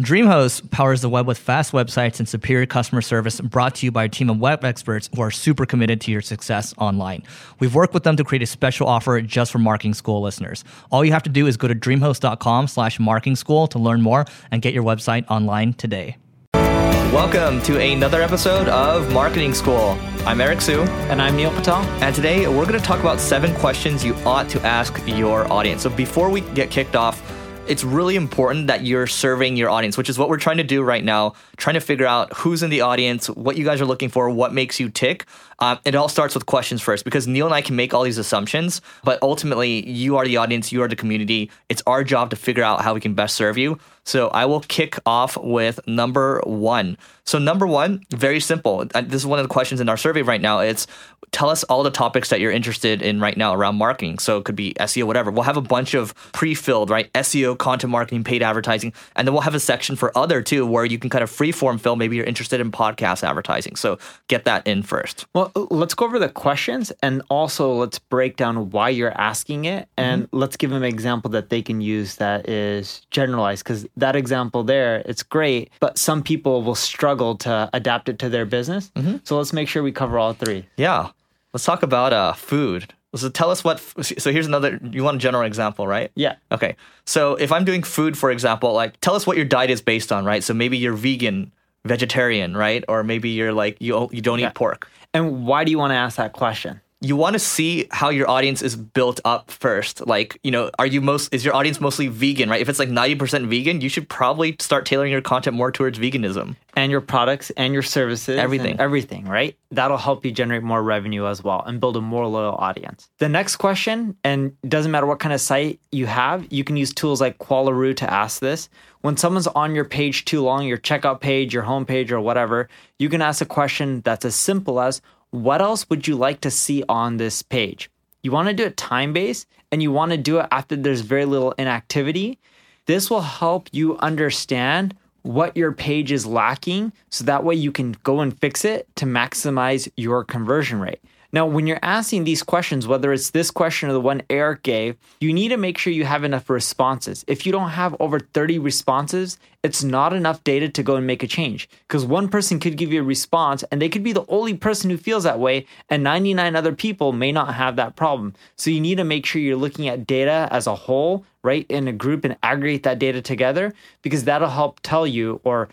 DreamHost powers the web with fast websites and superior customer service brought to you by a team of web experts who are super committed to your success online. We've worked with them to create a special offer just for marketing school listeners. All you have to do is go to dreamhost.com slash marketing school to learn more and get your website online today. Welcome to another episode of Marketing School. I'm Eric Siu. And I'm Neil Patel. And today we're going to talk about seven questions you ought to ask your audience. So before we get kicked off, it's really important that you're serving your audience, which is what we're trying to do right now, trying to figure out who's in the audience, what you guys are looking for, what makes you tick. Um, it all starts with questions first because Neil and I can make all these assumptions, but ultimately, you are the audience, you are the community. It's our job to figure out how we can best serve you. So I will kick off with number one. So number one, very simple. This is one of the questions in our survey right now. It's tell us all the topics that you're interested in right now around marketing. So it could be SEO, whatever. We'll have a bunch of pre-filled, right? SEO, content marketing, paid advertising, and then we'll have a section for other too, where you can kind of freeform fill. Maybe you're interested in podcast advertising. So get that in first. Well, let's go over the questions and also let's break down why you're asking it, and mm-hmm. let's give them an example that they can use that is generalized because that example there, it's great, but some people will struggle to adapt it to their business. Mm-hmm. So let's make sure we cover all three. Yeah. Let's talk about uh, food. So tell us what. So here's another. You want a general example, right? Yeah. Okay. So if I'm doing food, for example, like tell us what your diet is based on, right? So maybe you're vegan, vegetarian, right? Or maybe you're like you you don't yeah. eat pork. And why do you want to ask that question? You want to see how your audience is built up first. Like, you know, are you most is your audience mostly vegan, right? If it's like 90% vegan, you should probably start tailoring your content more towards veganism. And your products and your services. Everything. everything, right? That'll help you generate more revenue as well and build a more loyal audience. The next question, and doesn't matter what kind of site you have, you can use tools like Qualaroo to ask this. When someone's on your page too long, your checkout page, your homepage, or whatever, you can ask a question that's as simple as what else would you like to see on this page? You want to do it time based and you want to do it after there's very little inactivity. This will help you understand what your page is lacking so that way you can go and fix it to maximize your conversion rate. Now, when you're asking these questions, whether it's this question or the one Eric gave, you need to make sure you have enough responses. If you don't have over 30 responses, it's not enough data to go and make a change because one person could give you a response and they could be the only person who feels that way, and 99 other people may not have that problem. So you need to make sure you're looking at data as a whole, right, in a group and aggregate that data together because that'll help tell you or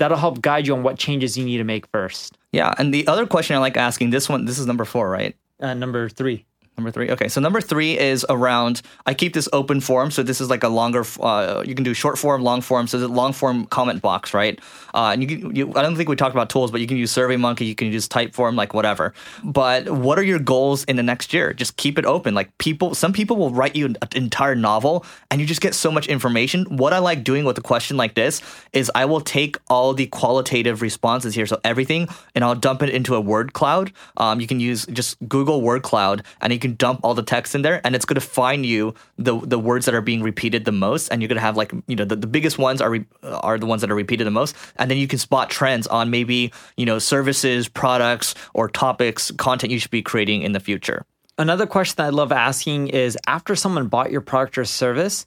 that'll help guide you on what changes you need to make first. Yeah, and the other question I like asking this one, this is number four, right? Uh, number three. Number three. Okay, so number three is around. I keep this open form, so this is like a longer. Uh, you can do short form, long form. So the long form comment box, right? Uh, and you, can, you, I don't think we talked about tools, but you can use SurveyMonkey. You can use Typeform, like whatever. But what are your goals in the next year? Just keep it open. Like people, some people will write you an entire novel, and you just get so much information. What I like doing with a question like this is I will take all the qualitative responses here, so everything, and I'll dump it into a word cloud. Um, you can use just Google Word Cloud, and you can dump all the text in there and it's going to find you the the words that are being repeated the most and you're going to have like you know the, the biggest ones are re, are the ones that are repeated the most and then you can spot trends on maybe you know services products or topics content you should be creating in the future. Another question that i love asking is after someone bought your product or service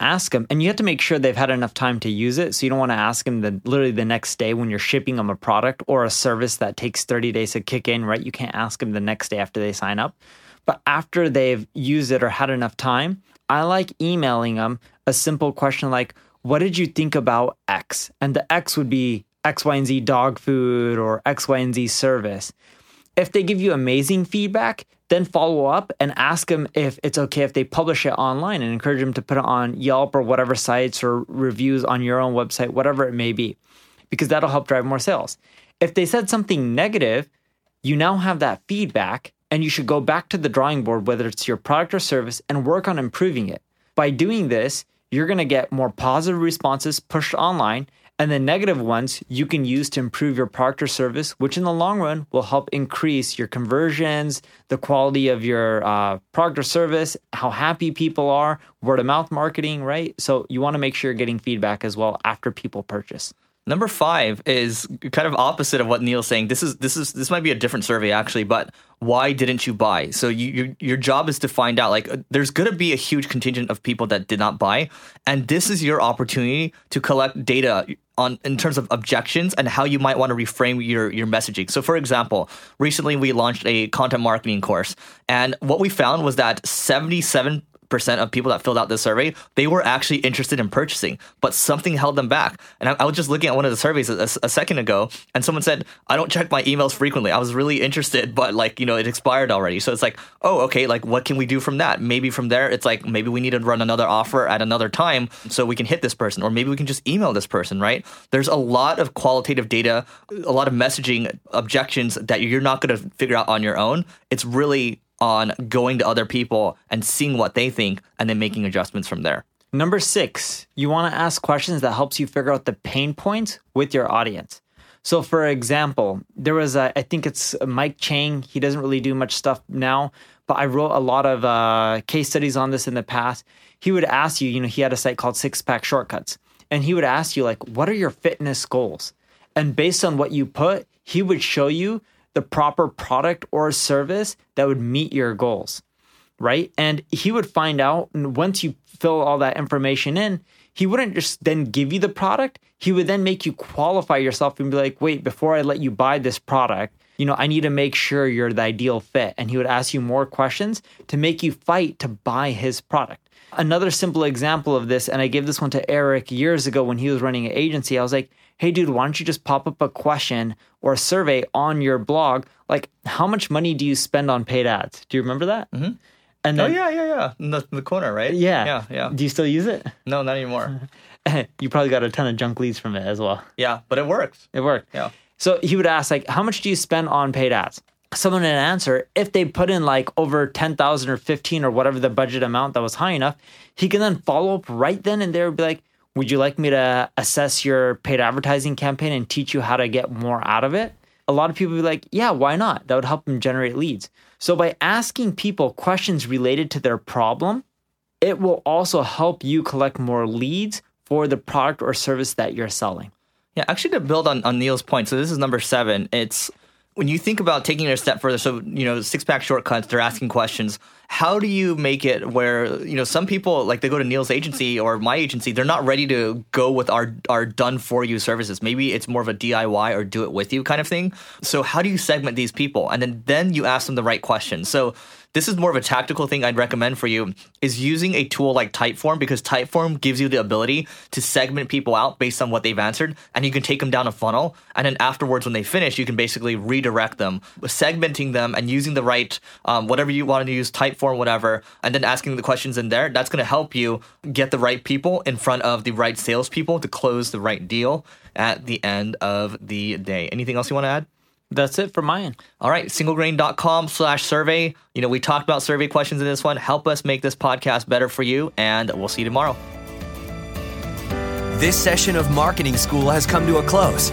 ask them and you have to make sure they've had enough time to use it so you don't want to ask them the, literally the next day when you're shipping them a product or a service that takes 30 days to kick in right? You can't ask them the next day after they sign up but after they've used it or had enough time, I like emailing them a simple question like, What did you think about X? And the X would be X, Y, and Z dog food or X, Y, and Z service. If they give you amazing feedback, then follow up and ask them if it's okay if they publish it online and encourage them to put it on Yelp or whatever sites or reviews on your own website, whatever it may be. because that'll help drive more sales. If they said something negative, you now have that feedback and you should go back to the drawing board, whether it's your product or service, and work on improving it. By doing this, you're going to get more positive responses pushed online and the negative ones you can use to improve your product or service, which in the long run will help increase your conversions, the quality of your uh, product or service, how happy people are, word of mouth marketing, right? So you want to make sure you're getting feedback as well after people purchase. Number five is kind of opposite of what Neil's saying. This is this is this might be a different survey actually, but why didn't you buy? So you, your your job is to find out like uh, there's going to be a huge contingent of people that did not buy, and this is your opportunity to collect data on in terms of objections and how you might want to reframe your your messaging. So for example, recently we launched a content marketing course, and what we found was that 77 percent of people that filled out this survey, they were actually interested in purchasing, but something held them back. And I, I was just looking at one of the surveys a, a, second ago, and someone said, "I don't check my emails frequently. I was really interested, but like you know, it expired already." So it's like, oh, okay, like what can we do from that? Maybe from there, it's like maybe we need to run another offer at another time so we can hit this person, or maybe we can just email this person. Right? There's a lot of qualitative data, a lot of messaging objections that you're not going to figure out on your own. It's really on going to other people and seeing what they think and then making adjustments from there. Number six, you want to ask questions that helps you figure out the pain points with your audience. So, for example, there was a, I think it's Mike Chang. He doesn't really do much stuff now, but I wrote a lot of uh, case studies on this in the past. He would ask you, you know, he had a site called Six Pack Shortcuts, and he would ask you like, what are your fitness goals? And based on what you put, he would show you the proper product or service that would meet your goals, right? And he would find out and once you fill all that information in, he wouldn't just then give you the product. He would then make you qualify yourself and be like, wait, before I let you buy this product, you know, I need to make sure you're the ideal fit. And he would ask you more questions to make you fight to buy his product. Another simple example of this, and I gave this one to Eric years ago when he was running an agency. I was like, hey, dude, why don't you just pop up a question or a survey on your blog? Like, how much money do you spend on paid ads? Do you remember that? Mm-hmm. And oh, then, oh, yeah, yeah, yeah. In the, the corner, right? Yeah. Yeah, yeah. Do you still use it? No, not anymore. you probably got a ton of junk leads from it as well. Yeah, but it works. It worked. Yeah. So he would ask, like, how much do you spend on paid ads? Someone would answer, if they put in like over 10,000 or 15 or whatever the budget amount that was high enough, he can then follow up right then and there be like, would you like me to assess your paid advertising campaign and teach you how to get more out of it? A lot of people be like, yeah, why not? That would help them generate leads. So by asking people questions related to their problem, it will also help you collect more leads for the product or service that you're selling. Yeah, actually, to build on, on Neil's point, so this is number seven. It's when you think about taking it a step further, so you know, six pack shortcuts, they're asking questions. How do you make it where you know some people like they go to Neil's agency or my agency, they're not ready to go with our our done for you services. Maybe it's more of a DIY or do it with you kind of thing. So how do you segment these people, and then then you ask them the right questions. So this is more of a tactical thing I'd recommend for you is using a tool like Typeform because Typeform gives you the ability to segment people out based on what they've answered and you can take them down a funnel and then afterwards when they finish you can basically redirect them segmenting them and using the right um, whatever you want to use Typeform whatever and then asking the questions in there that's going to help you get the right people in front of the right salespeople to close the right deal at the end of the day anything else you want to add that's it for mine. All right, singlegrain.com slash survey. You know, we talked about survey questions in this one. Help us make this podcast better for you, and we'll see you tomorrow. This session of Marketing School has come to a close.